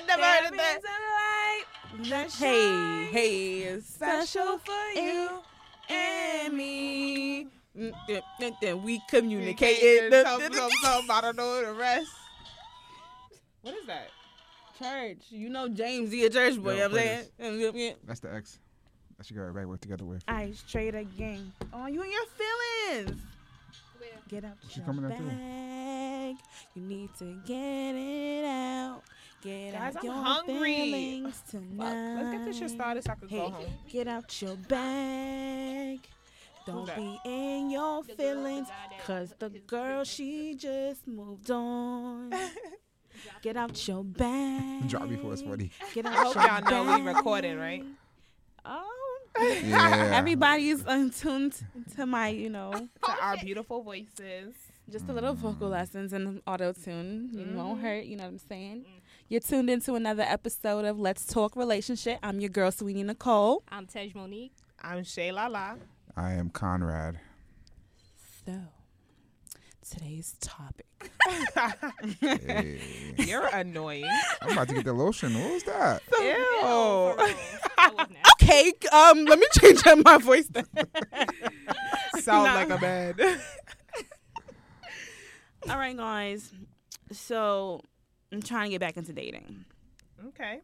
I never heard of that. Hey, hey, it's Special for you and me. Mm, mm, mm, mm, We Communicated. I don't know the rest. What is that? Church, you know James, he a church boy. Yo, I'm play saying. That's the ex. That she got her back work together with. I straight again. Oh, you and your feelings. Get out She your coming out too. You need to get it out. Get Guys, out I'm your hungry. feelings tonight. Let's get this shit started so I can Hey, go home. get out your bag. Don't that? be in your The the feelings. Cause the girl, she just moved on. Get out your bag. Drop before it's funny. Get out I hope your y'all know we bag. recording, right? Oh. Yeah. Everybody's untuned to my, you know, To our beautiful voices. just a little vocal lessons and auto tune. You won't Mhm. hurt, you know what I'm saying? You're tuned into another episode of Let's Talk Relationship. I'm your girl, Sweeney Nicole. I'm Tej Monique. I'm Shay Lala. I am Conrad. So, today's topic. Hey. You're annoying. I'm about to get the lotion. What was that? Ew. For real. That was nasty. Okay, um, let me change up my voice then. Sound Nah. like a man. All right, guys. So, I'm trying to get back into dating. okay.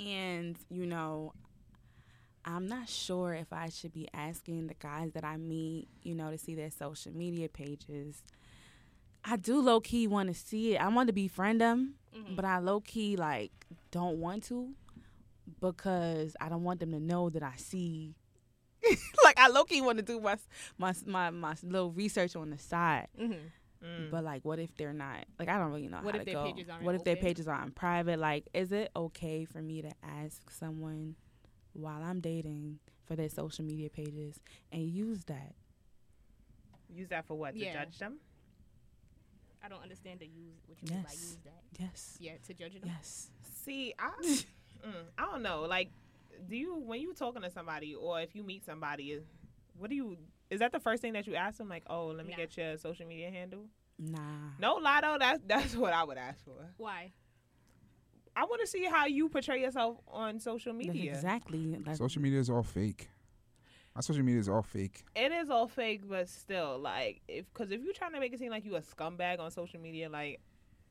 And, you know, I'm not sure if I should be asking the guys that I meet, you know, to see their social media pages. I do low key want to see it. I want to befriend them, Mhm. but I low key like don't want to because I don't want them to know that I see. like I low key want to do my my my my little research on the side. Mhm. Mm. But like, what if they're not? Like, I don't really know What how if to their go. pages aren't what if their pages aren't private? Like, is it okay for me to ask someone while I'm dating for their social media pages and use that? Use that for what? To judge them? I don't understand the use what you mean by Yes. use that. Yes. Yeah, to judge them. Yes. See, I, mm, I don't know. Like, do you when you talking to somebody or if you meet somebody, what do you? Is that the first thing that you ask them? Like, oh, let me Nah. get your social media handle. Nah. No, Lotto. That's that's what I would ask for. Why? I want to see how you portray yourself on social That's media. Exactly. That's, Social media is all fake. My social media is all fake. It is all fake, but still, like, if because if you're trying to make it seem like you a scumbag on social media, like,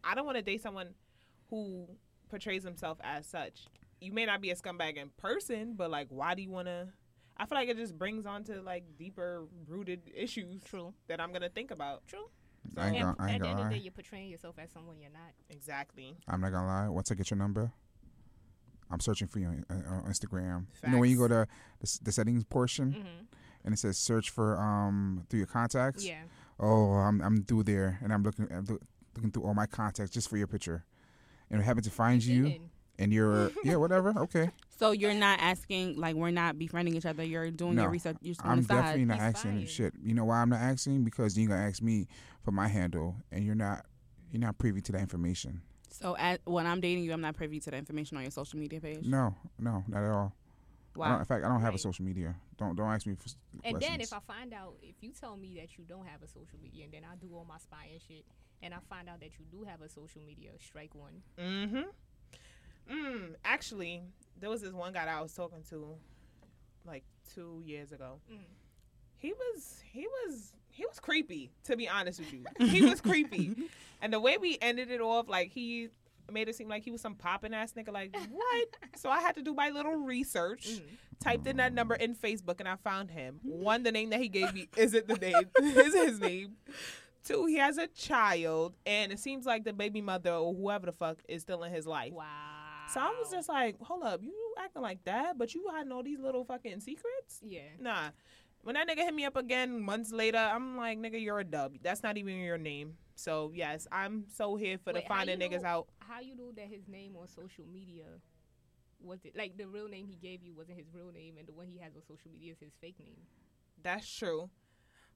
I don't want to date someone who portrays himself as such. You may not be a scumbag in person, but like, why do you want to? I feel like it just brings on to like deeper rooted issues True. that I'm gonna think about. True. I ain't gonna, I at ain't the gonna end of the day, you're portraying yourself as someone you're not. Exactly. I'm not gonna lie. Once I get your number, I'm searching for you on, uh, on Instagram. You know when you go to the, the settings portion Mm-hmm. and it says search for um through your contacts. Yeah. Oh, I'm I'm through there and I'm looking I'm looking through all my contacts just for your picture, and I happen to find you Didn't. And you're yeah whatever okay. so you're not asking, like, we're not befriending each other. You're doing No, your research. You're I'm the side. definitely not He's asking fine. shit. You know why I'm not asking? Because you're gonna ask me for my handle, and you're not you're not privy to that information. So at, when I'm dating you, I'm not privy to the information on your social media page. No, no, not at all. Wow. in fact, I don't have a social media. Don't don't ask me for s- And then if I find out, if you tell me that you don't have a social media, and then I do all my spying shit, and I find out that you do have a social media, strike one. Mm-hmm. Mm. Actually, there was this one guy that I was talking to, like two years ago. Mhm. He was he was he was creepy. To be honest with you, he was creepy. And the way we ended it off, like he made it seem like he was some popping ass nigga. Like what? so I had to do my little research. Mhm. Typed in that number in Facebook and I found him. One, the name that he gave me isn't the name. is his name. Two, he has a child, and it seems like the baby mother or whoever the fuck is still in his life. Wow. So I was just like, hold up, you acting like that, but you hiding all these little fucking secrets? yeah. Nah. When that nigga hit me up again months later, I'm like, nigga, you're a dub. That's not even your name. So yes, I'm so here for Wait, the finding niggas know- out. How you know that his name on social media was it like the real name he gave you wasn't his real name, and the one he has on social media is his fake name? That's true.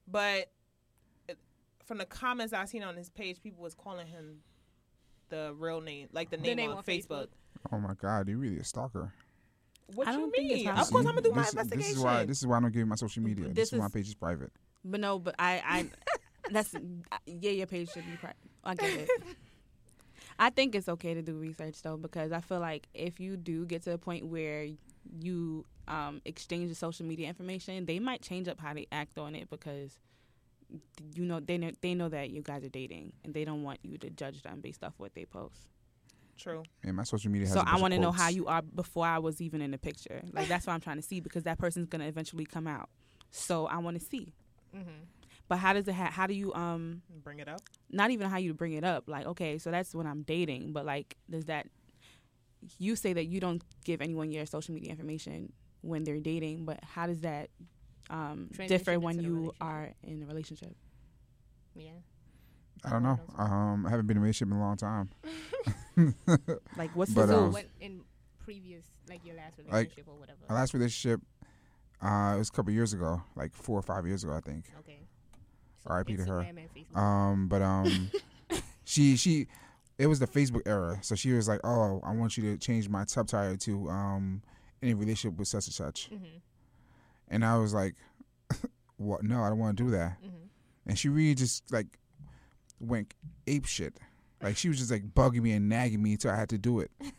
But uh, from the comments I seen on his page, people was calling him the real name, like the name, name on, on Facebook. Facebook. Oh my God, you really a stalker. What I you don't think it's mean? Of course, I'm gonna do my this, investigation. This is why this is why I don't give you my social media. This, This is why my page is private. But no, but I, I, that's yeah, your page should be private. I get it. I think it's okay to do research though because I feel like if you do get to a point where you um, exchange the social media information, they might change up how they act on it because you know they know they know that you guys are dating and they don't want you to judge them based off what they post. True. And my social media. So a I want to know how you are before I was even in the picture. Like that's what I'm trying to see because that person's gonna eventually come out. So I want to see. Mm-hmm. But how does it? Ha- how do you um? Bring it up. not even how you bring it up. Like, okay, so that's when I'm dating, but like, does that you say that you don't give anyone your social media information when they're dating, but how does that um, differ when you are in a relationship? Yeah. I don't know. Um, I haven't been in a relationship in a long time. Like, what's But, the So um, what in previous, like your last Like, relationship or whatever? My last relationship, uh, it was a couple years ago, like four or five years ago, I think. okay. R.I.P. to her. Instagram and Facebook. Um, but um, she she, it was the Facebook era, so she was like, "Oh, I want you to change my subtitle to um, in a relationship with such and such," mm-hmm. and I was like, "What? No, I don't want to do that." Mm-hmm. And she really just like went ape shit. Like she was just like bugging me and nagging me until I had to do it.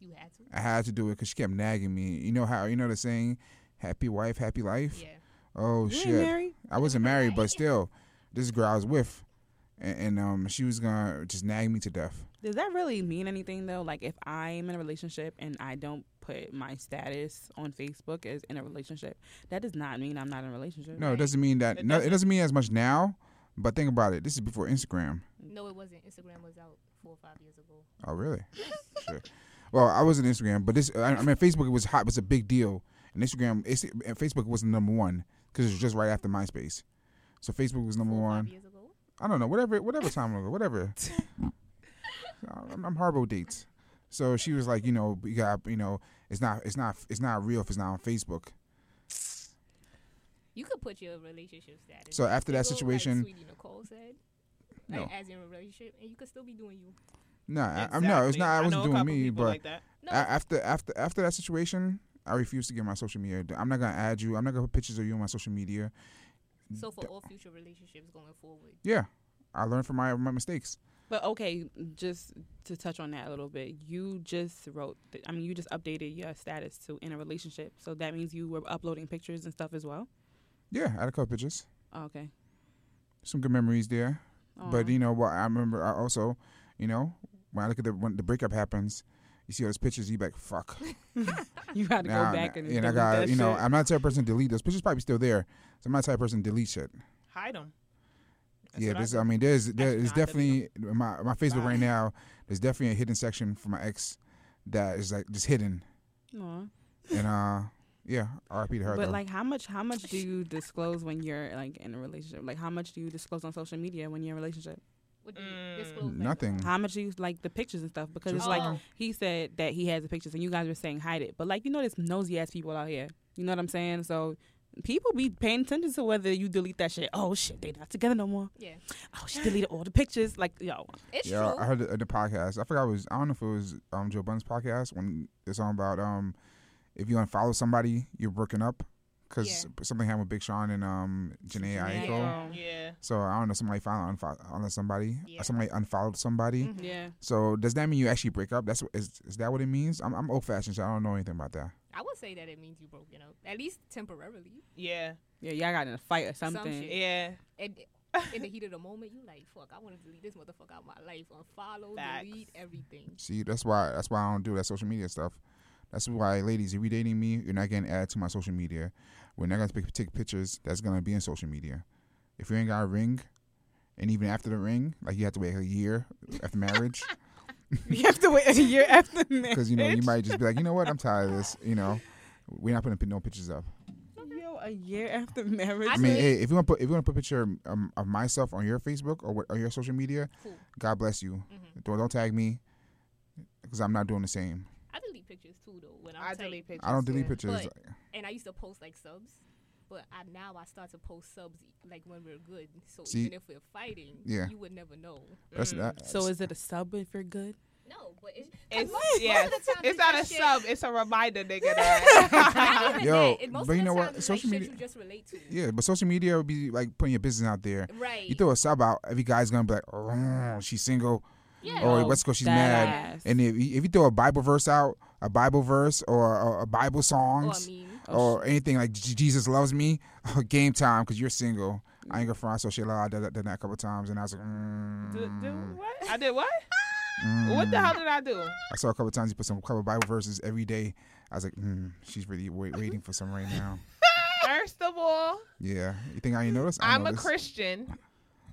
You had to. I had to do it because she kept nagging me. You know how you know the saying, "Happy wife, happy life." Yeah. Oh You shit! ain't married? I wasn't married, but still, this girl I was with, and, and um, she was gonna just nag me to death. Does that really mean anything though? Like, if I'm in a relationship and I don't put my status on Facebook as in a relationship, that does not mean I'm not in a relationship. No, it doesn't mean that. It no, it doesn't. doesn't mean as much now. But think about it. This is before Instagram. No, it wasn't. Instagram was out four or five years ago. Oh, really? sure. Well, I was on Instagram, but this. I, I mean, Facebook was hot. It was a big deal, and Instagram, and Facebook was number one because it was just right after MySpace. So Facebook was number Four one. years ago. I don't know, whatever, whatever time ago, whatever. I'm, I'm horrible with dates. So she was like, you know, you got, you know, it's not, it's not, it's not real if it's not on Facebook. You could put your relationship status. So after that single, situation- like Sweetie Nicole said, No, like, as in a relationship, and you could still be doing you. no, I, I'm no, it's Exactly. not. I wasn't know a doing me, but like that. No, a- after, after, after that situation, I refuse to get my social media. I'm not gonna add you. I'm not gonna put pictures of you on my social media. so for all future relationships going forward, Yeah, I learned from my my mistakes. But okay, just to touch on that a little bit, you just wrote. th- I mean, you just updated your status to in a relationship, so that means you were uploading pictures and stuff as well. Yeah, I had a couple pictures. Oh, okay. Some good memories there. But you know what? I remember I also, you know, when I look at the when the breakup happens, you see all those pictures, you be like, fuck. you had to Nah, go back nah, and and I got that you know shit. I'm not the type of person to delete those pictures. Probably still there. So I'm not the type of person to delete shit. Hide them. yeah, this, I, mean, there's there Actually, is no, I delete definitely my my Facebook Bye. right now. There's definitely a hidden section for my ex that is like just hidden. Aw. And uh, yeah, R.I.P. to her. But though. like, how much? How much do you disclose when you're like in a relationship? Like, how much do you disclose on social media when you're in a relationship? Mm, nothing. How much do you like the pictures and stuff? Because it's like Oh. he said that he has the pictures, and you guys were saying hide it. But like, you know, there's nosy ass people out here. You know what I'm saying? So people be paying attention to whether you delete that shit. Oh shit, they not together no more. Yeah, Oh, she deleted all the pictures. Like, yo, it's Yeah, true. I heard the, the podcast. I forgot it was. I don't know if it was um, Joe Budden's podcast when it's on about um, if you unfollow somebody, you're breaking up because Yeah. something happened with Big Sean and um, Jhené Aiko. Aiko. Yeah. So I don't know. Somebody found unfollow on somebody. Yeah. Somebody unfollowed somebody. Mhm. yeah. So does that mean you actually break up? That's what- is is that what it means? I'm I'm old fashioned, so I don't know anything about that. I would say that it means you broke, you know, at least temporarily. Yeah. Yeah, y'all got in a fight or something. shit. Yeah. And in the heat of the moment, you like, fuck, I want to delete this motherfucker out of my life, unfollow, Facts. delete everything. See, that's why that's why I don't do that social media stuff. That's why, ladies, if you're dating me, you're not getting added to my social media. We're not gonna take, take pictures that's gonna be in social media. If you ain't got a ring, and even after the ring, like you have to wait a year after marriage, you have to wait a year after marriage. because you know you might just be like, you know what, I'm tired of this. You know, we're not putting no pictures up. Yo, a year after marriage. I mean, hey, if you want to put if you want to put a picture um, of myself on your Facebook or what, or your social media, Cool. God bless you. hmm Don't, don't tag me, because I'm not doing the same. I pictures too, though. When I'm I tight. delete pictures. I don't delete yeah. pictures. But- and I used to post like subs, but I now I start to post subs like when we're good. So See? even if we're fighting, Yeah. you would never know. That's Mm. that. so is it a sub if you're good? No, but it's, 'cause It's most, most yes. of the time It's not a shit- sub. It's a reminder, nigga. That Not even Yo, that. Most but of you know what? Social like media- you just relate to. Yeah, but social media would be like putting your business out there. Right. You throw a sub out, every guy's gonna be like, "Oh, she's single." Yeah. or oh, let's go, she's mad. ass. And if, if you throw a Bible verse out, a Bible verse or a, a Bible songs mean, Oh, or anything like Jesus loves me, game time because you're single. I ain't gonna front. So Shayla, I did, that- did that a couple times, and I was like, mm, Do, do what? I did what? mm. What the hell did I do? I saw a couple times you put some couple Bible verses every day. I was like, mm, she's really wait, waiting for some right now. First of all, Yeah, you think I ain't noticed? I I'm a. Christian,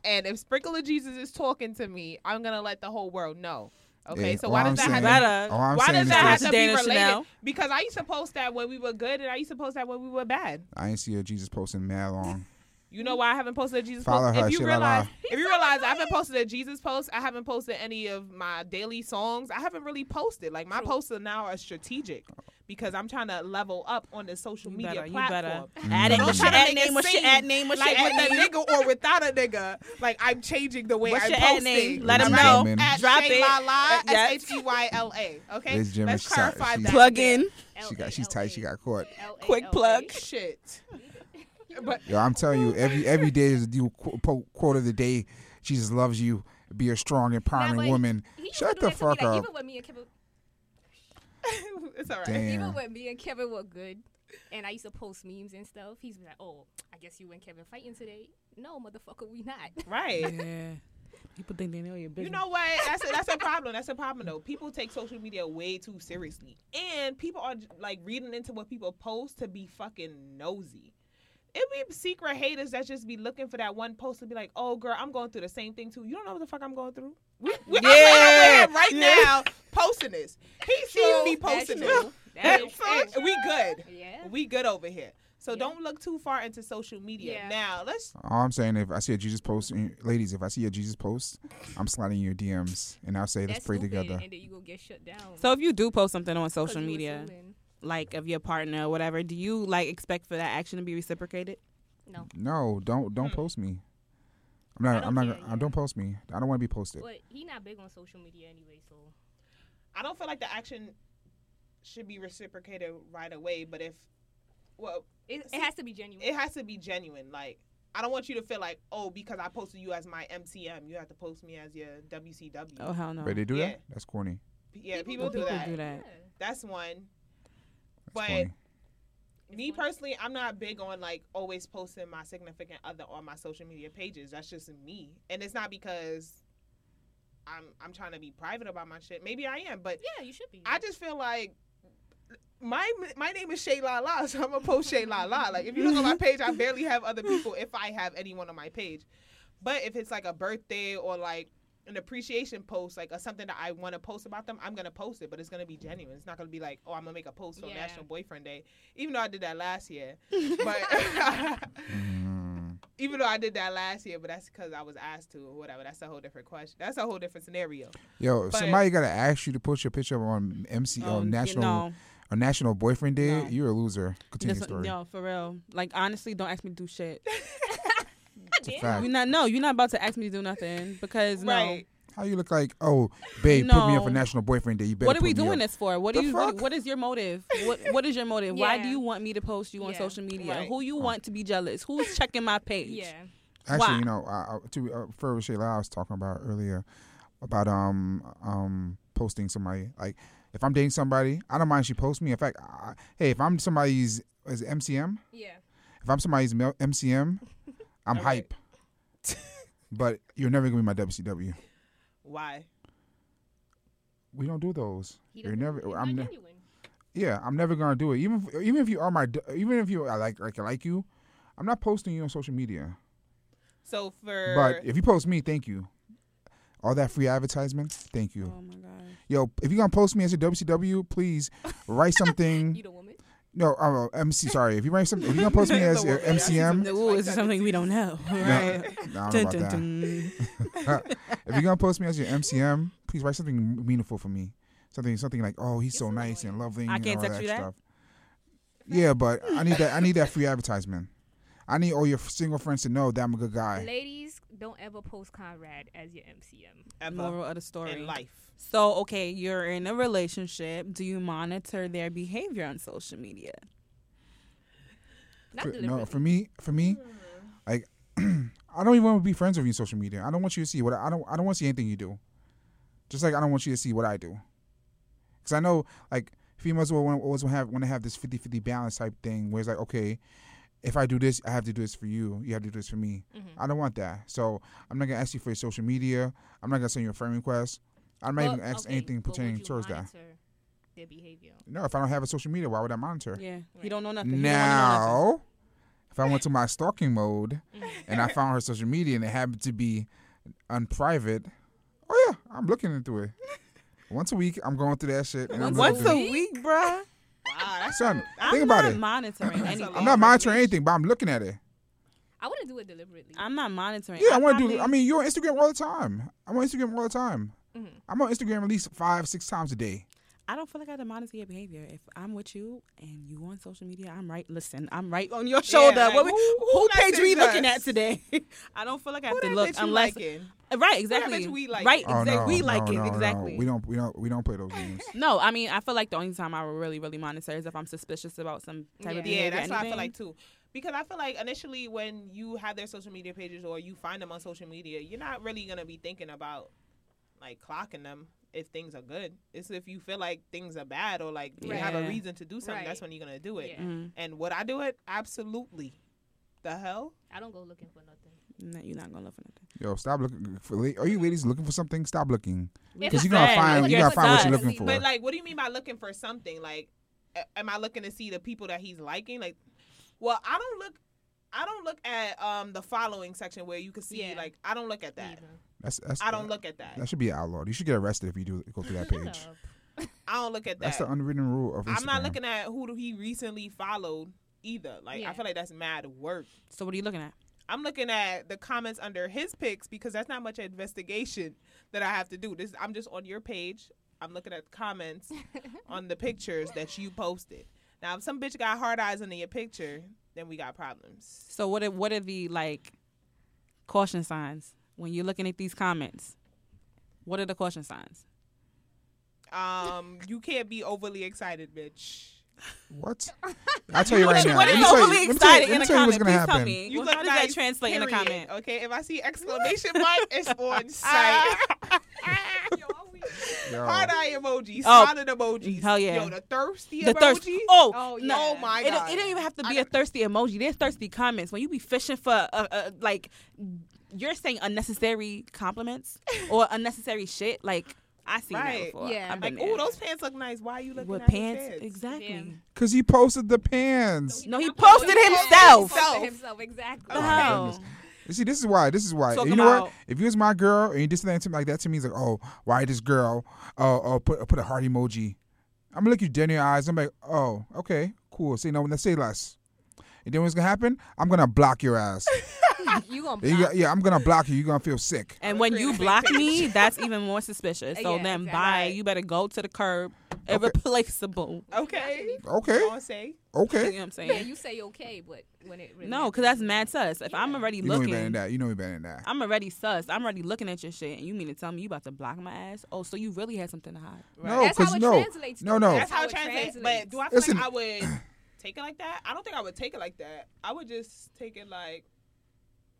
and if Sprinkle of Jesus is talking to me, I'm gonna let the whole world know. Okay, Yeah, so all why I'm does that have saying- to Better. All I'm Why does that have to be related? Chanel. Because I used to post that when we were good, and I used to post that when we were bad. I ain't see a Jesus posting mad long. You know why I haven't posted a Jesus Follow post? her, if you realize, La. if you realize, I haven't posted a Jesus post. I haven't posted any of my daily songs. I haven't really posted. Like my posts are now are strategic because I'm trying to level up on the social You media better, you better. Mm. Add it. Don't What's your ad name? What's your seem ad name? What's like your with ad the name? nigga or without a nigga. Like I'm changing the way What's I'm your ad posting. name? Let 'em All know. At Drop Shay it. La La, Uh, yeah. S H E Y L A. Okay, Ladies and let's clarify She's- that. Plug in. She got, she's tight. She got caught. Quick plug. Shit. But Yo, I'm telling you, every every day is a new quote of the day. Jesus loves you. Be a strong, empowering but woman. Shut the that to me, fuck up. Even when me and Kevin, it's all right. Damn. even when me and Kevin were good, and I used to post memes and stuff, he's like, "Oh, I guess you and Kevin fighting today." No, motherfucker, we not. Right. Yeah. People think they know your business. You know what? That's a, that's a problem. That's a problem though. People take social media way too seriously, and people are like reading into what people post to be fucking nosy. It be secret haters that just be looking for that one post to be like, "Oh, girl, I'm going through the same thing too." You don't know what the fuck I'm going through. We, we, I'm Yeah. I'm right Yeah. now posting this. He sees me posting this. That And- is and true. we good. Yeah. We good over here. So Yeah. don't look too far into social media. Yeah. Now let's. All I'm saying, if I see a Jesus post, eh, ladies, if I see a Jesus post, I'm sliding your DMs and I'll say, let's That's pray stupid, together. and then you gonna get shut down. So if you do post something on social media, assuming. Like of your partner or whatever, do you like expect for that action to be reciprocated? No, No, don't don't Hmm. post me. I'm not. I'm not. care, gonna- Don't post me. I don't want to be posted. but he not big on social media anyway. So I don't feel like the action should be reciprocated right away, but if well, it, See, it has to be genuine. it has to be genuine. Like I don't want you to feel like, oh, because I posted you as my MCM, you have to post me as your WCW. Oh hell no. But they do Yeah. that. That's corny. yeah, people, do, People that. do that. Yeah. That's one. That's But corny. me personally, I'm not big on like always posting my significant other on my social media pages. That's just me, and it's not because I'm I'm trying to be private about my shit. Maybe I am, but Yeah, you should be. I just feel like my my name is Shay La La, so I'm gonna post Shay La La. Like if you look on my page, I barely have other people if I have anyone on my page. But if it's like a birthday or like an appreciation post, like or something that I want to post about them, I'm gonna post it. But it's gonna be genuine. It's not gonna be like, oh, I'm gonna make a post for Yeah. National Boyfriend Day, even though I did that last year. But Mm. even though I did that last year, but that's because I was asked to or whatever. That's a whole different question. That's a whole different scenario. Yo, But- somebody gotta ask you to post your picture on MC Oh, on national No, on National Boyfriend Day, No. you're a loser. Continue This- the story. no, for real. Like honestly, don't ask me to do shit. It's a fact. You're not. No, you're not about to ask me to do nothing because Right. How you look like? Oh, babe, put me up for National Boyfriend Day. You better. What are we me doing this for? What The do you? What, what is your motive? What What is your motive? Why do you want me to post you on Yeah. social media? Right. Who you want to be jealous? Who's checking my page? Yeah. Actually, Why? you know, uh, uh, to uh, further what Shayla I was talking about earlier about um um posting somebody like if I'm dating somebody, I don't mind she posts me. In fact, I, hey, if I'm somebody's is it MCM, Yeah. if I'm somebody's mel- MCM, I'm All right. hype. but you're never gonna be my WCW. Why? We don't do those. He You're never. he's I'm. Ne- genuine. yeah, I'm never gonna do it. Even if, even if you are my, d- even if you I like like I like you, I'm not posting you on social media. So for But if you post me, thank you. All that free advertisement, thank you. Oh my god. Yo, if you're gonna post me as a WCW, please write something. You the woman. no, uh, MC. Sorry, if you write something, if you're gonna post me as your woman, yeah, she's a- MCM, Ooh, like is that something we don't know. Right. no, I don't Dun, about dun, that. dun. if you're gonna post me as your MCM, please write something meaningful for me. Something, something like, oh, he's so nice and loving. I can't all text that you that? stuff. Yeah, but I need that. I need that free advertisement. I need all your single friends to know that I'm a good guy. Ladies, don't ever post Conrad as your MCM. ever Moral of the story. in life. So, okay, you're in a relationship. Do you monitor their behavior on social media? For- no, for me, for me, mm-hmm. like I don't even want to be friends with you on social media. I don't want you to see what I don't. I don't want to see anything you do. Just like I don't want you to see what I do. Because I know, like, females will always have want to have this 50-50 balance type thing, where it's like, okay, if I do this, I have to do this for you. You have to do this for me. Mhm. I don't want that. So I'm not gonna ask you for your social media. I'm not gonna send you a friend request. I'm not Well, even gonna ask okay, anything but would pertaining you towards that. Their behavior. No, if I don't have a social media, why would I monitor? Yeah, he Right. don't know nothing. He don't know nothing. Now, if I went to my stalking mode Mhm. and I found her social media and it happened to be unprivate, oh yeah, I'm looking into it. Once a week, I'm going through that shit. And I'm Once a week, bruh. Wow, that's Son, that's- think I'm about not it. monitoring anything. I'm not monitoring anything, but I'm looking at it. I wouldn't do it deliberately. I'm not monitoring. Yeah, I want to probably- do. I mean, you're on Instagram all the time. I'm on Instagram all the time. Mhm. I'm on Instagram at least five, six times a day. I don't feel like I have to monitor your behavior. If I'm with you and you on social media, I'm right. Listen, I'm right on your shoulder. like, what we, who- who, who page we messaged looking us? at today? I don't feel like I have Who to look bitch you unless liking? right exactly we liking? right Oh exactly no, we no, like it no, exactly. No. We don't. We don't. We don't play those games. No, I mean I feel like the only time I would really really monitor is if I'm suspicious about some type Yeah. of Yeah, that's what I feel like too. Because I feel like initially when you have their social media pages or you find them on social media, you're not really gonna be thinking about like clocking them if things are good. It's if you feel like things are bad or like you have a reason to do something, Right. that's when you're gonna do it. Yeah. Mm, And would I do it? Absolutely. The hell? I don't go looking for nothing. no, you're not gonna look for nothing. Yo, stop looking for. la- Are you ladies looking for something? Stop looking. because you're gonna find- find- you're I gonna find what you're looking for. But like, what do you mean by looking for something? Like, am I looking to see the people that he's liking? Like, well, I don't look. I don't look at um the following section where you can see Yeah. like I don't look at that. Either. That's. that's I don't look at that. That should be outlawed. You should get arrested if you do go through that page. I don't look at that. That's the unwritten rule of Instagram. I'm not looking at who he recently followed either. Like I feel like that's mad work. So what are you looking at? I'm looking at the comments under his pics because that's not much investigation that I have to do. This I'm just on your page. I'm looking at the comments on the pictures that you posted. Now, if some bitch got hard eyes under your picture, then we got problems. So what are what are the like caution signs when you're looking at these comments? What are the caution signs? Um, you can't be overly excited, bitch. What? I'll tell you right now. What Let is you- overly tell you- excited in me a what's comment? gonna Please tell happen. me. You Well, look how does nice, that translate in a period. comment? Okay, if I see exclamation mark, it's on site. Yo. Hard eye emojis, Oh, smiling emojis. hell yeah. Yo, the thirsty The emoji. thirst. Oh, Oh, no. Oh my It, god. it don't even have to be a thirsty emoji. There's thirsty comments when you be fishing for uh, uh, like you're saying unnecessary compliments or unnecessary shit. Like I seen that before. Yeah. I've been Like, oh, those pants look nice. Why are you looking with at his pants. pants? Exactly. Damn. Cause he posted the pants. No, he Not posted posting himself. He posted himself, exactly. The Oh, hell? You see, this is why. This is why. Talk you know what? If you was my girl and you did something like that to me, it's like, oh, why this girl? Oh, oh, put put a heart emoji. I'm gonna look you dead in your eyes. I'm like, oh, okay, cool. Say no, let's say less. And then what's gonna happen? I'm gonna block your ass. you gonna Yeah, you yeah, I'm gonna block you. You're gonna feel sick. And when you block me, that's even more suspicious. So Yeah, then, exactly. bye. You better go to the curb, Okay. irreplaceable. Okay. Okay, Go on, say. You know okay. what I'm saying? Yeah, you say okay, but when it really no, because that's mad sus. If I'm already You know me better than looking, that. You know me better than that. I'm already sus. I'm already looking at your shit, and you mean to tell me you about to block my ass? Oh, so you really had something to hide? No, That's how because it no, translates. no, though. no. That's how it translates. But do I feel Listen. like I would take it like that? I don't think I would take it like that. I would just take it like,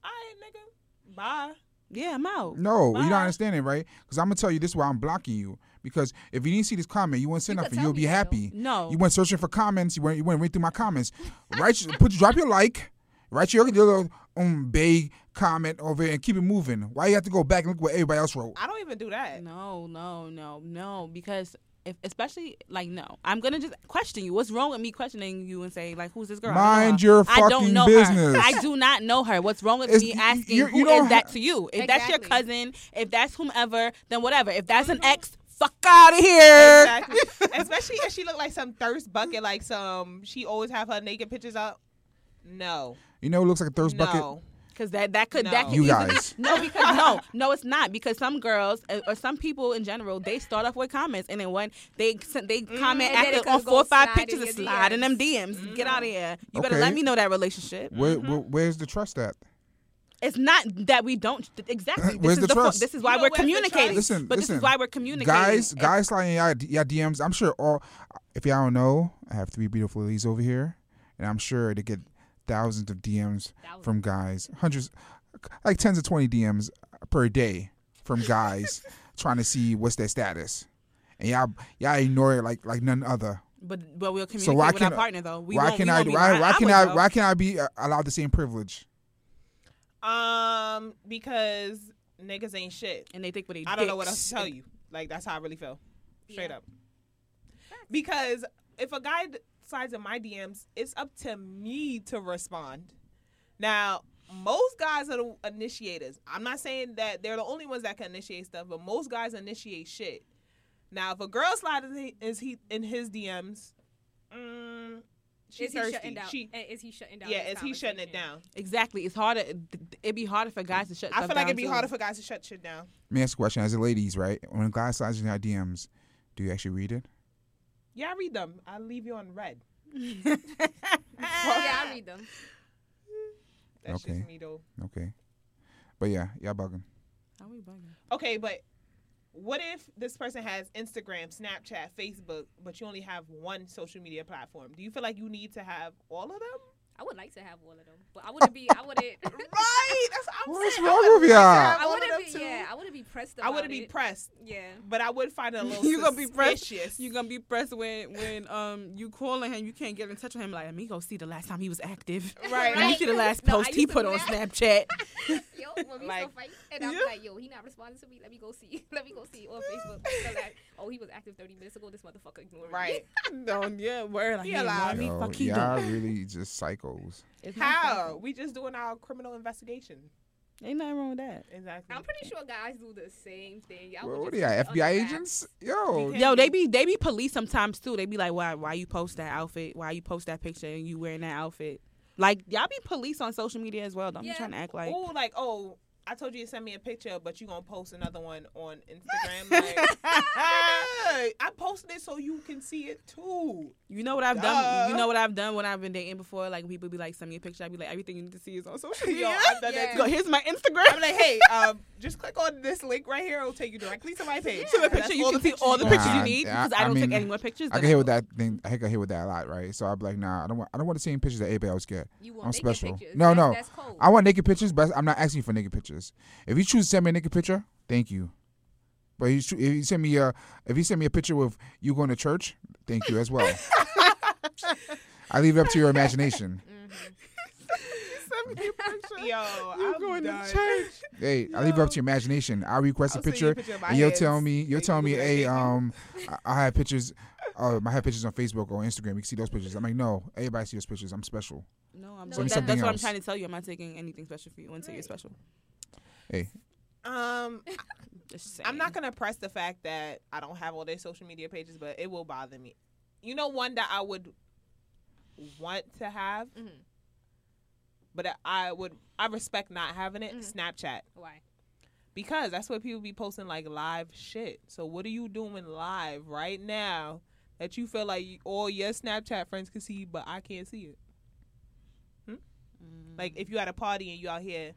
all right, nigga, bye. Yeah, I'm out. No, you don't understand it, right? Because I'm gonna tell you this is why I'm blocking you. Because if you didn't see this comment, you wouldn't say You could nothing. tell You'll be that, happy. No. You went searching for comments. You went you went right through my comments. Right, put drop your like. Write your little um vague comment over there and keep it moving. Why you have to go back and look what everybody else wrote? I don't even do that. No, no, no, no. Because if, especially like, no, I'm gonna just question you. What's wrong with me questioning you and say like, who's this girl? I Mind her. your I don't fucking know business. her. I do not know her. What's wrong with It's- me asking you- who you is don't that to you? If that's your cousin, if that's whomever, then whatever. If that's an ex, fuck out of here. Exactly. Especially if she look like some thirst bucket, like some she always have her naked pictures up. No. You know, it looks like a thirst bucket. No. Because that that could that No. could You easily- guys. no because no no it's not because some girls uh, or some people in general they start off with comments and then when they they comment And then it after on four or five pictures and your slide in them DMs. DMs. Get out of here. You better Okay. let me know that relationship. Where, Mm-hmm. where, where's the trust at? It's not that we don't exactly. This Where's is the the, fo- trust? This is You why know we're communicating. Listen, but this listen. is why we're communicating. Guys, If- guys sliding y'all, y'all DMs. I'm sure all. If y'all don't know, I have three beautiful ladies over here, and I'm sure they get thousands of DMs Thousands. from guys, hundreds, like tens of twenty DMs per day from guys trying to see what's their status, and y'all y'all ignore it like like none other. But but we'll communicate So why with our can't- partner though. We why won't- can we I won't why, lying. why can would, I though. why can I be uh, allowed the same privilege? Um, because niggas ain't shit. And they think what they. I don't know what else to tell you. Like that's how I really feel. Straight Yeah. up. Because if a guy decides in my DMs, it's up to me to respond. Now, most guys are the initiators. I'm not saying that they're the only ones that can initiate stuff, but most guys initiate shit. Now, if a girl slides in is he in his DMs, mm, she's is he thirsty. shutting down? She, is he shutting down? yeah, is he shutting it down? Exactly. It's harder. It'd be harder for guys to shut. I stuff feel like down, it'd be too. harder for guys to shut shit down. Let me ask a question. As a ladies, right? When a guy slides in your DMs, do you actually read it? Yeah, I read them. I leave you on red. yeah, I read them. That's Okay. just me though. Okay, but yeah, y'all bugging. How we bugging? Okay, but what if this person has Instagram, Snapchat, Facebook, but you only have one social media platform? Do you feel like you need to have all of them? I would like to have all of them, but I wouldn't be. I wouldn't. Right. That's what I'm What's saying. I wrong with y'all? I wouldn't be. too. Yeah, I wouldn't be pressed. I wouldn't be it. pressed, Yeah. but I would find it a little You gonna be pressed? suspicious. You gonna be pressed when when um you calling him, you can't get in touch with him. Like, let me go see the last time he was active. Right. Let me see the last No, post he put on. Snapchat. Yo, when we Like- still fight, and I'm Yeah. like, yo, he not responding to me. Let me go see. Let me go see on Facebook. So like, oh, he was active 30 minutes ago. This motherfucker ignored me. Right. no, yeah, word. Like, He he alive. alive. Me, Yo, fuck he y'all doing. really just psychos. It's How? We just doing our criminal investigation. Ain't nothing wrong with that. Exactly. I'm pretty sure guys do the same thing. Y'all Well, what are y'all, keep it under FBI wraps. agents? Yo, Yo, they be they be police sometimes too. They be like, why why you post that outfit? Why you post that picture and you wearing that outfit? Like y'all be police on social media as well. Don't Yeah. be trying to act like oh, like oh, I told you to send me a picture, but you gonna post another one on Instagram. Like, I posted it so you can see it too. you know what I've Duh. done. You know what I've done when I've been dating before. Like people be like, send me a picture. I be like, everything you need to see is on social Yo, media. I've done Yeah. Here's my Instagram. I'm like, hey, um, just click on this link right here. It'll take you directly to my page. To a That's picture, you can see all the pictures want. you need I- because I I don't take any more pictures. I can hear with that thing. I can hear with that a lot, right? So I'm like, nah, I don't want. I don't want the same pictures that everybody else get. You I'm want naked special. pictures. No, that's, no. That's cold. I want naked pictures, but I'm not asking you for naked pictures. If you choose to send me a naked picture, thank you. But if you send me a if you send me a picture with you going to church, thank you as well. I leave it up to your imagination. Mm-hmm. Send me a picture. Yo, You I'm going to church? Hey, I leave it up to your imagination. I request a I'll send you picture, and you'll hands. tell me you'll Thank tell me, hey, um, I, I have pictures. Uh, I have pictures on Facebook or Instagram. You can see those pictures. I'm like, no, everybody see those pictures. I'm special. No, I'm No, so that, something that's what I'm trying to tell you. I'm not taking anything special for you until you're special. Hey, Um, I'm not gonna press the fact that I don't have all their social media pages, but it will bother me. You know, one that I would want to have, Mhm. But I would I respect not having it. Mhm. Snapchat Why? because that's where people be posting like live shit. So what are you doing live right now that you feel like all your Snapchat friends can see, but I can't see it? Mm. Like if you at a party and you out here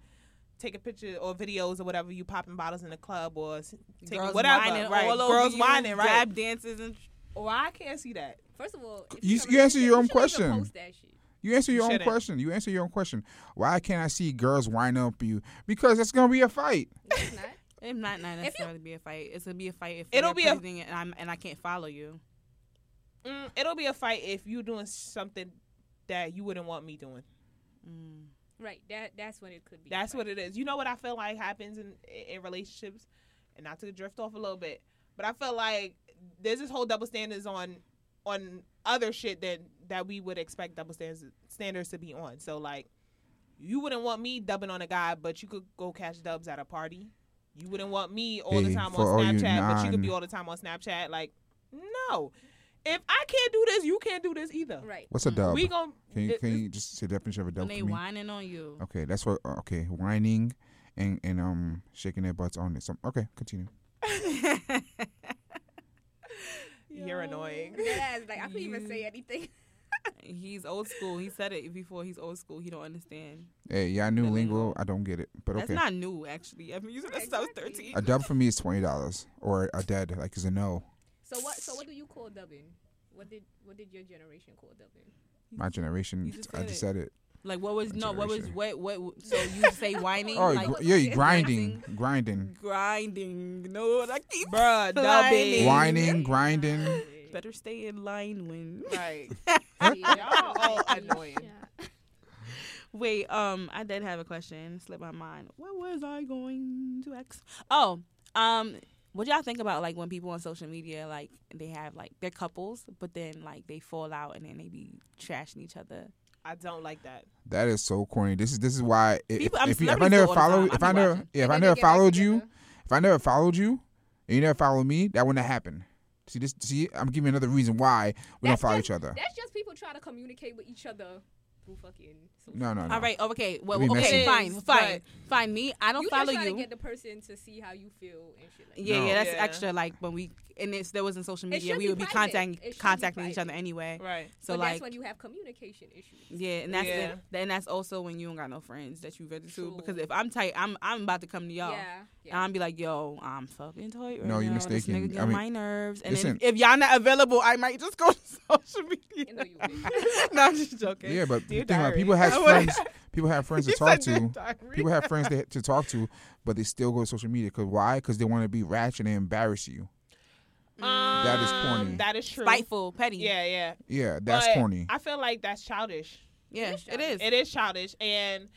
taking pictures or videos or whatever, you popping bottles in the club or taking girls whatever, whining right? all over Girls you, whining, right? Dab dances and Or I can't see that. First of all, if You- in you answer your own relationship, you shouldn't even question. Post that shit. You answer your You own shouldn't. question. You answer your own question. Why can't I see girls wind up you? Because it's gonna be a fight. It's not. it might not you- necessarily be a fight. It's gonna be a fight if It'll be a- posting and I'm and I can't follow you. Mm, it'll be a fight if you're doing something that you wouldn't want me doing. Mm. Right. That that's when it could be. That's what it is. You know what I feel like happens in in relationships, and not to drift off a little bit, but I feel like there's this whole double standards on on other shit that that we would expect double standards standards to be on. So like, you wouldn't want me dubbing on a guy, but you could go catch dubs at a party. You wouldn't want me all the time for all on you Snapchat, but you could be all the time on Snapchat. Like, no. If I can't do this, you can't do this either. Right. What's a dub? We gon' can you can you just say the definition of a When dub they for me? whining on you. Okay, that's what. uh, Okay, whining and and um shaking their butts on it. So, okay, continue. You're annoying. That ass, like I couldn't even say anything. He's old school. He said it before. He's old school. He don't understand. Hey, yeah, I knew lingo. lingo. I don't get it, but That's okay. not new, actually. I've been using this since I was thirteen. a dub for me is twenty dollars, or a dead like is a no. So what? So what do you call dubbing? What did what did your generation call dubbing? My generation, You just I said just it. said it. Like what was no? What was what what? So you say whining? Oh, like gr- yeah, grinding, grinding, grinding. No, I keep Bruh, Whining. dubbing. whining, grinding. better stay in line when. Right. Yeah. Y'all all annoying. Yeah. Wait, um, I did have a question. Slipped my mind. What was I going to ask? Oh, um, what y'all think about like when people on social media like they have like they're couples, but then like they fall out and then they be trashing each other. I don't like that. That is so corny. This is this is why if, People- if, you, if I never do it all the follow if I never yeah, if I never followed you if I never followed you and you never followed me, that wouldn't happen. See this see I'm giving you another reason why we That's don't follow just- each other. That's just people trying to communicate with each other through fucking. No, no, no. All right, okay, well, We okay, messy. fine, It is, fine, fine. Me, I don't you follow just trying you. to get the person to see how you feel and shit like Yeah, No. yeah, that's Yeah. extra. Like when we and it's there wasn't social media, we would be private. contacting It be contacting each other anyway. Right. So but like, that's when you have communication issues. yeah, and that's Yeah. the, and that's also when you don't got no friends that you ready to. True. Because if I'm tight, I'm I'm about to come to y'all. Yeah. And. I'm be like, yo, I'm fucking tight. Right No, you're now. This mistaken. nigga I mean, my nerves. And listen. then if y'all not available, I might just go to social media. You know you will. no, I'm just joking. Yeah, but Dear the thing about diary. people have friends. People have friends to talk to. People have friends to, to talk to, but they still go to social media. Cause why? Because they want to be ratchet and embarrass you. That is corny. Um, That is true. spiteful, petty. Yeah, yeah. Yeah, that's But corny. I feel like that's childish. yeah, It is it is. It is childish, and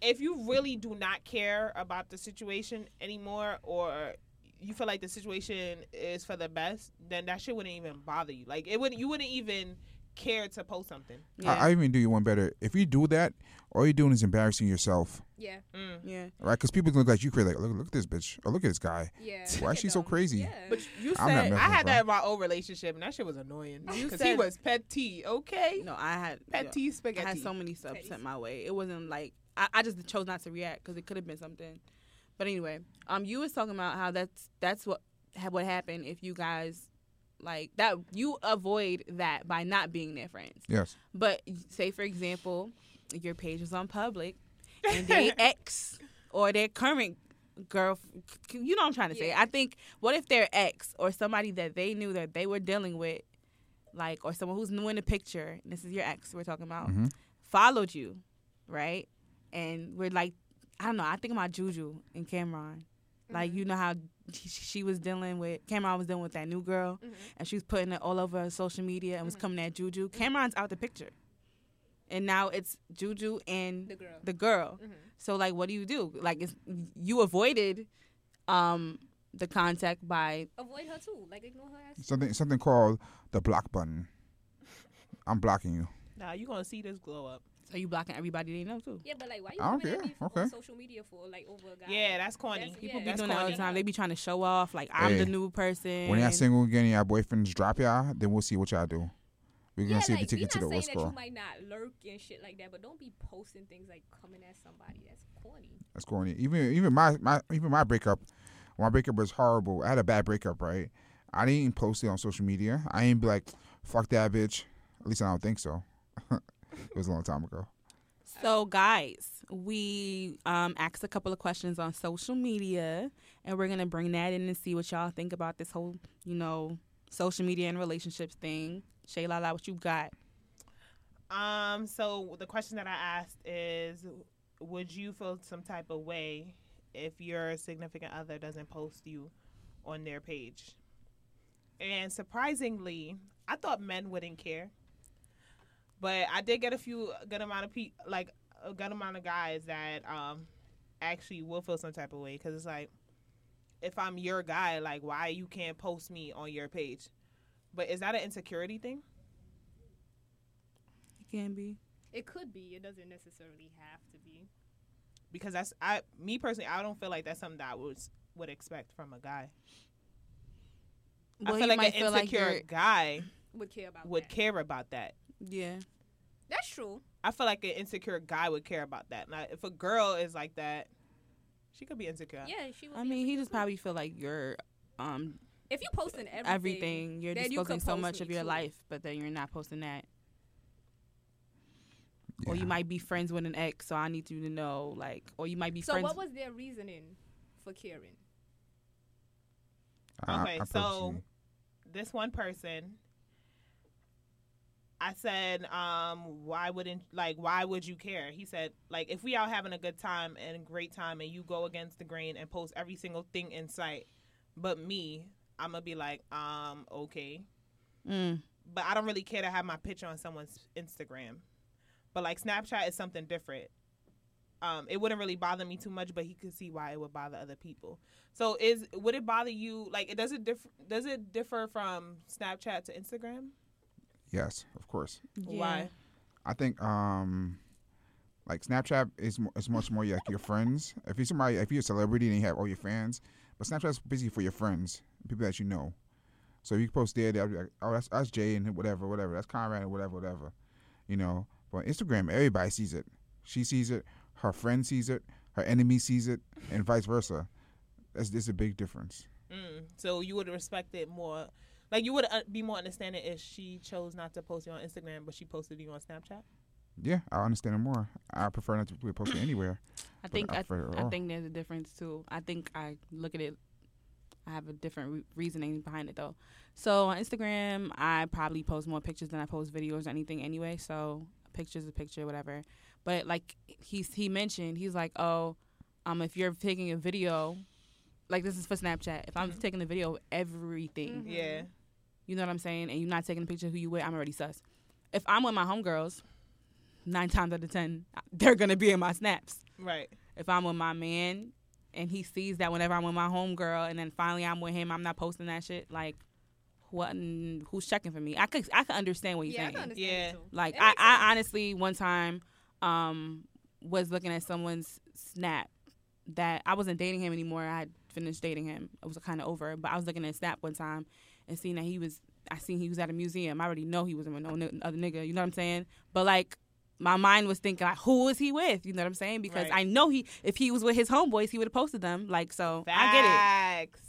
if you really do not care about the situation anymore, or you feel like the situation is for the best, then that shit wouldn't even bother you. Like it would, you wouldn't even care to post something. Yeah, I, I even do you one better. If you do that, all you're doing is embarrassing yourself, Yeah. Mm. yeah. right? Because people can look like you crazy. Like, look, look at this bitch. Or look at this guy. Yeah. Why is she at so crazy? Yeah. But you I'm said I had that in my old relationship, and that shit was annoying You because he said- was petty. Okay, No, I had yeah. petty I spaghetti. had so many stuff sent my way. It wasn't like I, I just chose not to react because it could have been something. But anyway, um, you was talking about how that's that's what what happened if you guys like that you avoid that by not being their friends. Yes. But say for example, your page is on public and they ex or their current girl you know what I'm trying to say. Yeah. I think what if their ex or somebody that they knew that they were dealing with like or someone who's new in the picture, and this is your ex we're talking about, Mhm. followed you, right? And we're like I don't know, I think about Juju and Cameron. Like you know how she, she was dealing with Cameron was dealing with that new girl Mhm. and she was putting it all over social media and was coming at Juju. Cameron's out the picture. And now it's Juju and The girl. the girl. Mhm. So like what do you do? Like it's, you avoided um the contact by Avoid her too. Like ignore her ass. Something something called the block button. I'm blocking you. Nah, you gonna see this glow up. So you blocking everybody they know too. Yeah, but like, why you I don't coming at care. me Okay. on social media for like over a guy? Yeah, that's corny. That's- People yeah, be that's doing that all the time. They be trying to show off like I'm the new person. When y'all single again and y'all boyfriends drop y'all, then we'll see what y'all do. We're gonna Yeah, see if like, they take we you to not the saying what's that you might not lurk and shit like that, but don't be posting things like coming at somebody. That's corny. That's corny. Even even my, my even my breakup, my breakup was horrible. I had a bad breakup, right? I didn't even post it on social media. I ain't be like, fuck that bitch. At least I don't think so. It was a long time ago. So, guys, we um, asked a couple of questions on social media, and we're gonna bring that in and see what y'all think about this whole, you know, social media and relationships thing. Shay Lala, what you got? Um, so the question that I asked is, would you feel some type of way if your significant other doesn't post you on their page? And surprisingly, I thought men wouldn't care, but I did get a few good amount of pe- like a good amount of guys that um actually will feel some type of way because it's like if I'm your guy, like why you can't post me on your page? But is that an insecurity thing? It can be. It could be. It doesn't necessarily have to be. because that's I me personally I don't feel like that's something that I would would expect from a guy. Well, I feel like might an feel like insecure you're- guy Would care about. would that. care about that. Yeah. That's true. I feel like an insecure guy would care about that. Now, if a girl is like that, she could be insecure. Yeah, she. Would I be mean, he just probably feel like you're um If you posting everything, everything. You're then you disclosing so post much of your too. life, but then you're not posting that. Or you might be friends with an ex, so I need you to know, like, or you might be So friends. what was their reasoning for caring? I- Okay, I so- purposely- This one person, I said, um, why wouldn't like why would you care? He said, like if we out having a good time and a great time and you go against the grain and post every single thing in sight, but me, I'm gonna be like, um, okay. Mm. But I don't really care to have my picture on someone's Instagram. But like Snapchat is something different. Um, it wouldn't really bother me too much, but he could see why it would bother other people. So is would it bother you? Like, it does it differ? Does it differ from Snapchat to Instagram? Yes, of course. Why? I think um like Snapchat is is much more like your friends. If you're somebody, if you're a celebrity and you have all your fans, but Snapchat's basically for your friends, people that you know. So you post there, they'll be like, oh, that's that's Jay and whatever, whatever. That's Conrad and whatever, whatever. You know. But Instagram, everybody sees it. She sees it. Her friend sees it. Her enemy sees it, and vice versa. That's there's a big difference. Mm. So you would respect it more. Like you would uh, be more understanding if she chose not to post you on Instagram, but she posted you on Snapchat. Yeah, I understand it more. I prefer not to be posted anywhere. I think I I, I think there's a difference too. I think I look at it. I have a different re- reasoning behind it though. So on Instagram, I probably post more pictures than I post videos or anything anyway. So picture's a picture, whatever. But like he's he mentioned, he's like, oh, um, if you're taking a video, like this is for Snapchat. If I'm Mhm. taking a video of everything, Mhm. Yeah. You know what I'm saying, and you're not taking a picture of who you with, I'm already sus. If I'm with my homegirls, nine times out of ten, they're gonna be in my snaps Right. if I'm with my man and he sees that whenever I'm with my homegirl and then finally I'm with him, I'm not posting that shit. Like, what? Who's checking for me? I could I could understand what you're Yeah, I saying. can understand. Yeah. Like, I. I honestly one time um was looking at someone's snap that I wasn't dating him anymore. I had finished dating him. It was kind of over, but I was looking at snap one time and seeing that he was. I seen he was at a museum. I already know he wasn't with no ni- other nigga. You know what I'm saying? But like. My mind was thinking, like, who is he with? You know what I'm saying? Because Right. I know he, if he was with his homeboys, he would have posted them. Like, so I get it. Facts.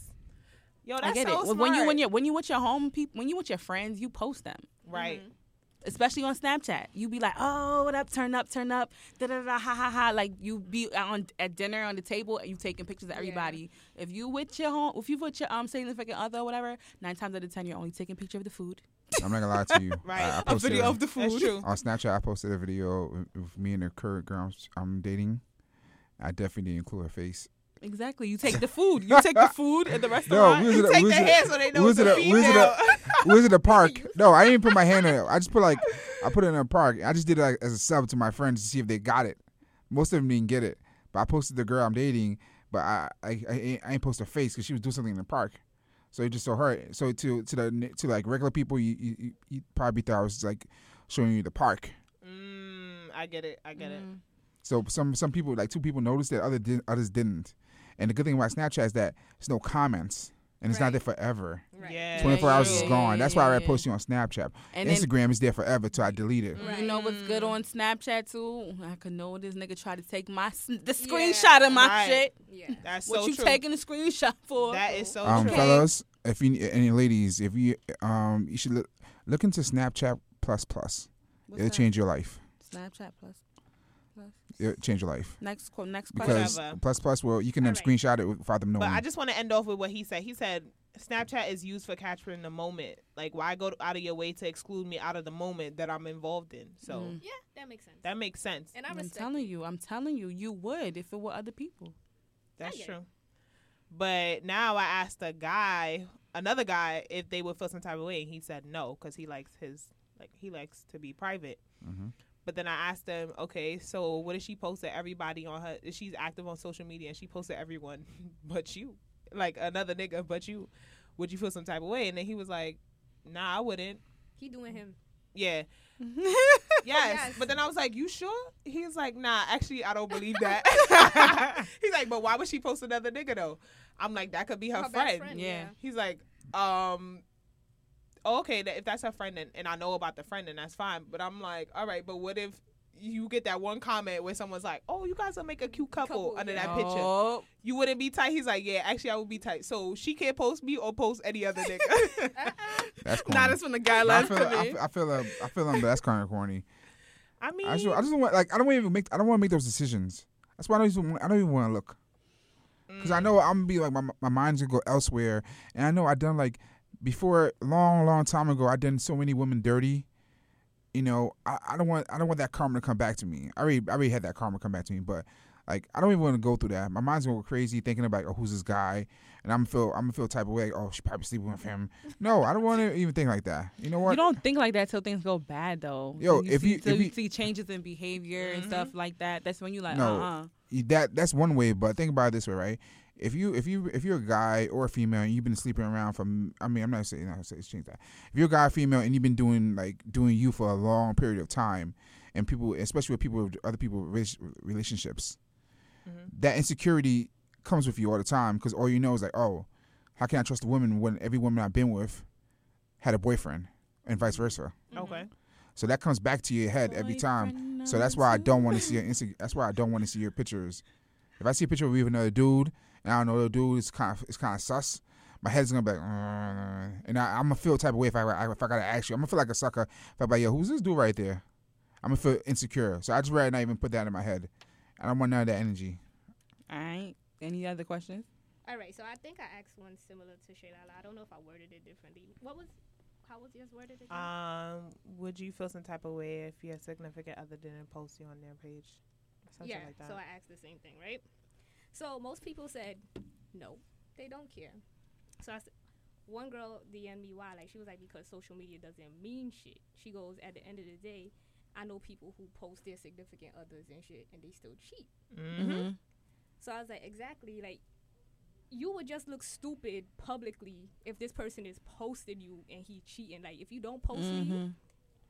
Yo, that's I get so it. smart. When you when you when you with your home people, when you with your friends, you post them. right. Mhm. Especially on Snapchat, you be like, "Oh, what up? Turn up, turn up, da da da, ha ha ha!" Like you be on at dinner on the table and you taking pictures of Yeah. everybody. If you with your home, if you with your um significant other or whatever, nine times out of ten you're only taking picture of the food. I'm not gonna lie to you. Right. I, I A posted video of the That's food. true. on Snapchat. I posted a video of, of me and the current girl I'm, I'm dating. I definitely didn't include her face. Exactly. You take the food. You take the food at the No, restaurant. we was You take we the was at- so they know we was it's at a a- we was at female. we was at the park. No, I didn't put my hand in it. I just put like I put it in a park. I just did it like as a sub to my friends to see if they got it. Most of them didn't get it, but I posted the girl I'm dating. But I I, I, ain't- I ain't post her face because she was doing something in the park. So it just saw her. So to to the to like regular people, you you, you- you probably thought I was like showing you the park. Mm, I get it. I get it. Mm. So some some people like two people noticed it, other did, others didn't. And the good thing about Snapchat is that there's no comments and it's not there forever. Right. Yeah. 24 yeah, hours yeah, is gone. That's why I yeah. post you on Snapchat. And then Instagram is there forever till I delete it. Right. You know what's good on Snapchat too? I could know this nigga try to take my s- the Yeah. screenshot of my Right. shit. Yeah. That's What so you true. taking the screenshot for? That is so Um, true. fellas, if you any ladies, if you um, you should look, look into Snapchat Plus Plus. What's It'll that? change your life. Snapchat plus. Plus. It'll change your life Next qu- next question. because Whatever. Plus Plus, well, you can then Alright. screenshot it without them knowing. But I just want to end off with what he said. He said Snapchat is used for capturing the moment. Like, why go out of your way to exclude me out of the moment that I'm involved in? So Mm. Yeah, that makes sense. that makes sense. and I I'm telling it. you, I'm telling you, you would if it were other people. That's get it. true. But now I asked a guy, another guy, if they would feel some type of way, and he said no because he likes his like he likes to be private. Mhm. But then I asked him, okay, so what if she posted everybody on her? If she's active on social media and she posted everyone but you, like another nigga but you, would you feel some type of way? And then he was like, Nah, I wouldn't. He doing him. Yeah. Yes. Yes. But then I was like, You sure? He's like, Nah, actually, I don't believe that. He's like, But why would she post another nigga though? I'm like, That could be her, Her friend. friend, Yeah. yeah. He's like, um, oh, okay, if that's her friend and, and I know about the friend, then that's fine. But I'm like, all right, but what if you get that one comment where someone's like, oh, you guys will make a cute couple, Couple, under yeah. that picture? Oh, You wouldn't be tight? He's like, yeah, actually, I would be tight. So she can't post me or post any other nigga. That's corny. nah, that's when the I guidelines feel, I in. feel, I feel, um, I feel um, that's kind of corny. I mean, I just, I just don't want like I don't even make I don't want to make those decisions. That's why I don't even I don't even want to look because I mm, know I'm gonna be like my my mind's gonna go elsewhere, and I know I done like before long long time ago I done so many women dirty, you know, I, I don't want I don't want that karma to come back to me. I already I already had that karma come back to me, but like I don't even want to go through that. My mind's gonna go crazy thinking about oh who's this guy, and I'm feel I'm gonna feel type of way. oh, she probably sleeping with him. No, I don't want to even think like that. You know what? You don't think like that till things go bad though. Yo, Till if see, you- till if you you- see changes in behavior and stuff like that, that's when you like, No. uh, uh that that's one way, but think about it this way, right? If you if you if you're a guy or a female and you've been sleeping around from, I mean, I'm not saying I'm not saying change that. If you're a guy or female and you've been doing like doing you for a long period of time, and people, especially with people with other people rela- relationships, that insecurity comes with you all the time because all you know is like, oh, how can I trust a woman when every woman I've been with had a boyfriend, and vice versa. Okay. So that comes back to your head every time. So that's why I don't want to see your Insta- That's why I don't want to see your pictures. If I see a picture of you with another dude, and I don't know the dude is kind of it's kind of sus, my head's gonna be like, "Uh," and I, I'm gonna feel a type of way if I, I if I gotta ask you. I'm gonna feel like a sucker if I'm like, yo, who's this dude right there? I'm gonna feel insecure. So I just rather not even put that in my head. I don't want none of that energy. All right. Any other questions? All right, so I think I asked one similar to Shaylala. I don't know if I worded it differently. What was, how was yours worded again? Um, would you feel some type of way if your significant other didn't post you on their page? Something yeah, like that. so I asked the same thing, right? So most people said no, they don't care. So I said, one girl DM'd me why, like she was like because social media doesn't mean shit. She goes at the end of the day, I know people who post their significant others and shit, and they still cheat. mm-hmm. So I was like, exactly, like you would just look stupid publicly if this person is posting you and he cheating. Like if you don't post me Mhm.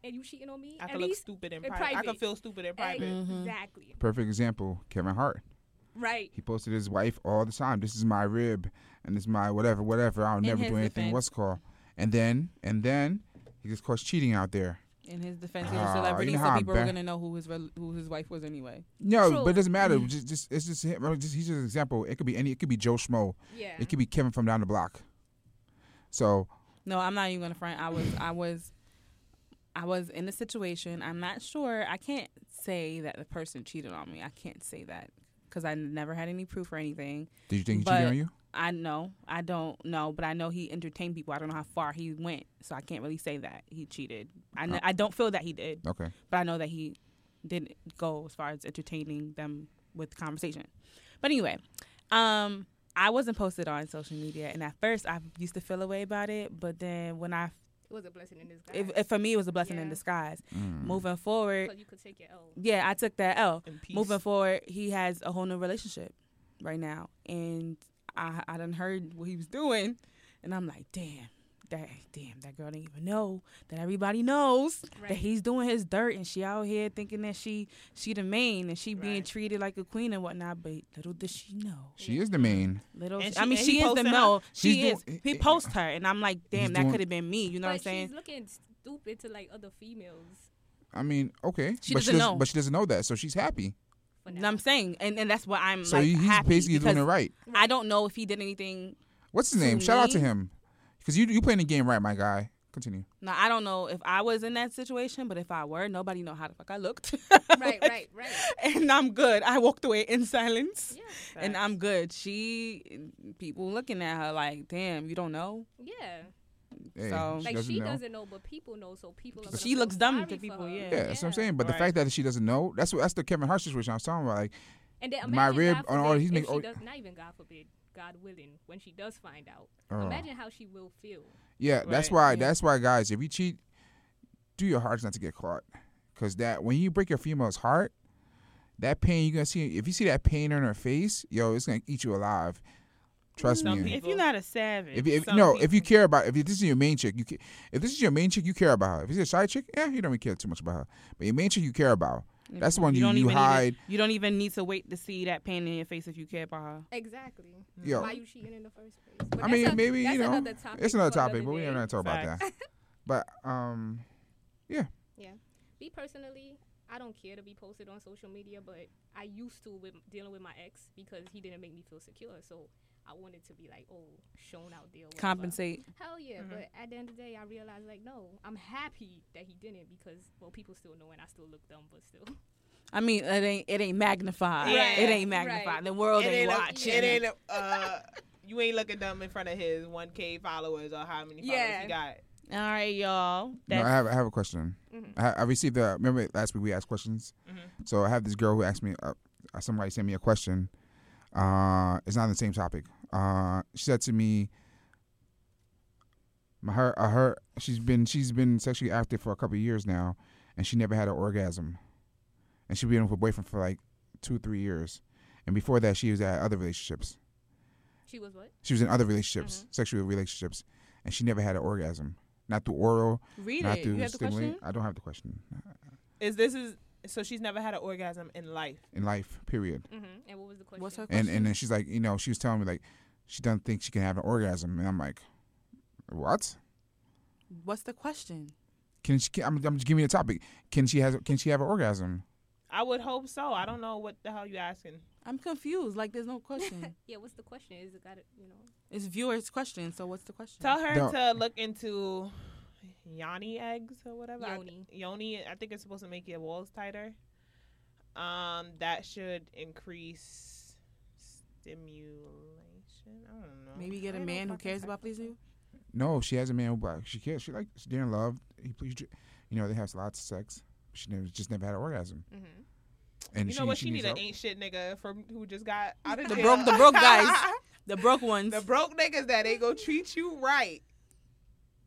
and you cheating on me, I at could look stupid in in private. I could feel stupid in private. exactly Perfect example, Kevin Hart. Right. He posted his wife all the time. This is my rib, and this is my whatever, whatever. I'll never do anything. defense. What's called? And then, and then he gets caught cheating out there. In his defense, he's a celebrity, you know so people were bad- gonna know who his who his wife was anyway. No, True. but it doesn't matter. Mm. Just, just it's just him. Just he's just an example. It could be any. It could be Joe Schmo. Yeah. It could be Kevin from down the block. So No, I'm not even gonna front. I was, I was, I was in a situation. I'm not sure. I can't say that the person cheated on me. I can't say that because I never had any proof or anything. did you think he But- cheated on you? I know. I don't know, but I know he entertained people. I don't know how far he went, so I can't really say that he cheated. I, kn- I don't feel that he did, Okay. but I know that he didn't go as far as entertaining them with conversation. But anyway, um, I wasn't posted on social media, and at first I used to feel a way about it, but then when I, it was a blessing in disguise. it, it, for me, it was a blessing in disguise. Mm. Moving forward, you could take your L. yeah, I took that L. Moving forward, he has a whole new relationship right now, and I I done heard what he was doing, and I'm like, damn, that damn that girl didn't even know that everybody knows that he's doing his dirt, and she out here thinking that she she the main and she being Right. treated like a queen and whatnot, but little does she know. She is the main. Little, And I mean, she is the posting her? no. She is. doing- he posts her, and I'm like, damn, that could have been me. You know but what I'm saying? she's looking stupid to like other females. I mean, okay, She but doesn't she doesn't. know. But she doesn't know that, so she's happy. For You know now. what I'm saying, and and that's what I'm So like he- he's happy basically doing because it right. I don't know if he did anything What's his name? Shout out to him, because you you playing the game right, my guy. Continue. Now I don't know if I was in that situation, but if I were, nobody know how the fuck I looked. right, right, right. and I'm good. I walked away in silence, Yeah, and I'm good. She, people looking at her like, damn, you don't know. yeah. Hey, So- she Like doesn't she know. doesn't know, but people know, so people. Are She looks dumb to people, her. yeah. Yeah, that's what I'm saying. But the fact that she doesn't know, that's what that's the Kevin Hart situation I was talking about. Like, And then My rib God on all- forbid, he's if make- she oh- not even God forbid, God willing, when she does find out, oh. imagine how she will feel. yeah, that's why. Yeah. That's why, guys, if you cheat, do your hardest not to get caught, because that when you break your female's heart, that pain you're gonna see. If you see that pain on her face, yo, it's gonna eat you alive. Trust Some me. people- If you're not a savage, If, if Some no, if you care about if this is your main chick, you ca- if this is your main chick, you care about her. If it's a side chick, yeah, you don't really care too much about her. But your main chick, you care about. That's the one you- don't you even hide. Even, you don't even need to wait to see that pain in your face if you care about her. Exactly. Yo, Why you cheating in the first place? But I mean, a- maybe you know, another topic it's another for topic, but we day. don't have to talk about that. But um, yeah. Yeah. Me personally, I don't care to be posted on social media, but I used to with dealing with my ex because he didn't make me feel secure. So I wanted to be like, oh, shown out there. or whatever. Compensate. Hell yeah. Mhm. But at the end of the day, I realized like, no, I'm happy that he didn't because well, people still know and I still look dumb, but still. I mean, it ain't it ain't magnified. Right. It ain't magnified. Right. The world it ain't, ain't, a, watching. it ain't uh, you ain't looking dumb in front of his 1K followers or how many followers Yeah. he got. All right, y'all. No, I have I have a question. Mhm. I, I received a remember last week we asked questions. Mhm. So I have this girl who asked me. Uh, uh, somebody sent me a question. Uh, it's not the same topic. Uh, she said to me, my her uh, her she's been she's been sexually active for a couple of years now, and she never had an orgasm, and she's been with her boyfriend for like two three years, and before that she was at other relationships. She was what? She was in other relationships, sexual relationships, and she never had an orgasm. Not through oral, read not it. through You have the question? I don't have the question Is this is so she's never had an orgasm in life? in life. Period. Mm-hmm. And what was the question? What's her And question? and and then she's like, you know, she was telling me like she doesn't think she can have an orgasm, and I'm like, what? What's the question? Can she? Can, I'm, I'm just giving you a topic. Can she has? Can she have an orgasm? I would hope so. I don't know what the hell you asking. I'm confused. Like, there's no question. yeah, what's the question? Is it got it? you know? it's viewers' question. So what's the question? Tell her No. to look into yoni eggs or whatever. I- Yoni. yoni. I think it's supposed to make your walls tighter. Um, that should increase stimulation. I don't know. Maybe get a man who cares about pleasing you. No, she has a man who like she cares. She like they're in love. He please, you know, they have lots of sex. She never just never had an orgasm. Mm-hmm. And You she, know what? She, needs need an ain't shit nigga from who just got out of The jail. broke- the broke guys. The broke ones. the broke niggas that ain't gonna treat you right.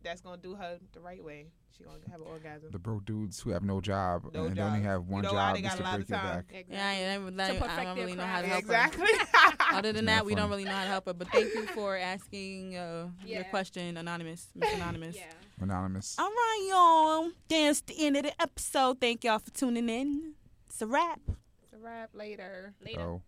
That's gonna do her the right way. She gonna have an orgasm. The broke dudes who have no job No and job. only have You one know job they just to a lot break of your back. Exactly. Yeah, I, never, To I don't their really know how to craft. help her. exactly. Other than that, that we don't really know how to help her. But thank you for asking uh, your question, Anonymous, Miss Anonymous. Yeah. Anonymous. All right, y'all. That's the end of the episode. Thank y'all for tuning in. It's a wrap. It's a wrap later. Later. Oh.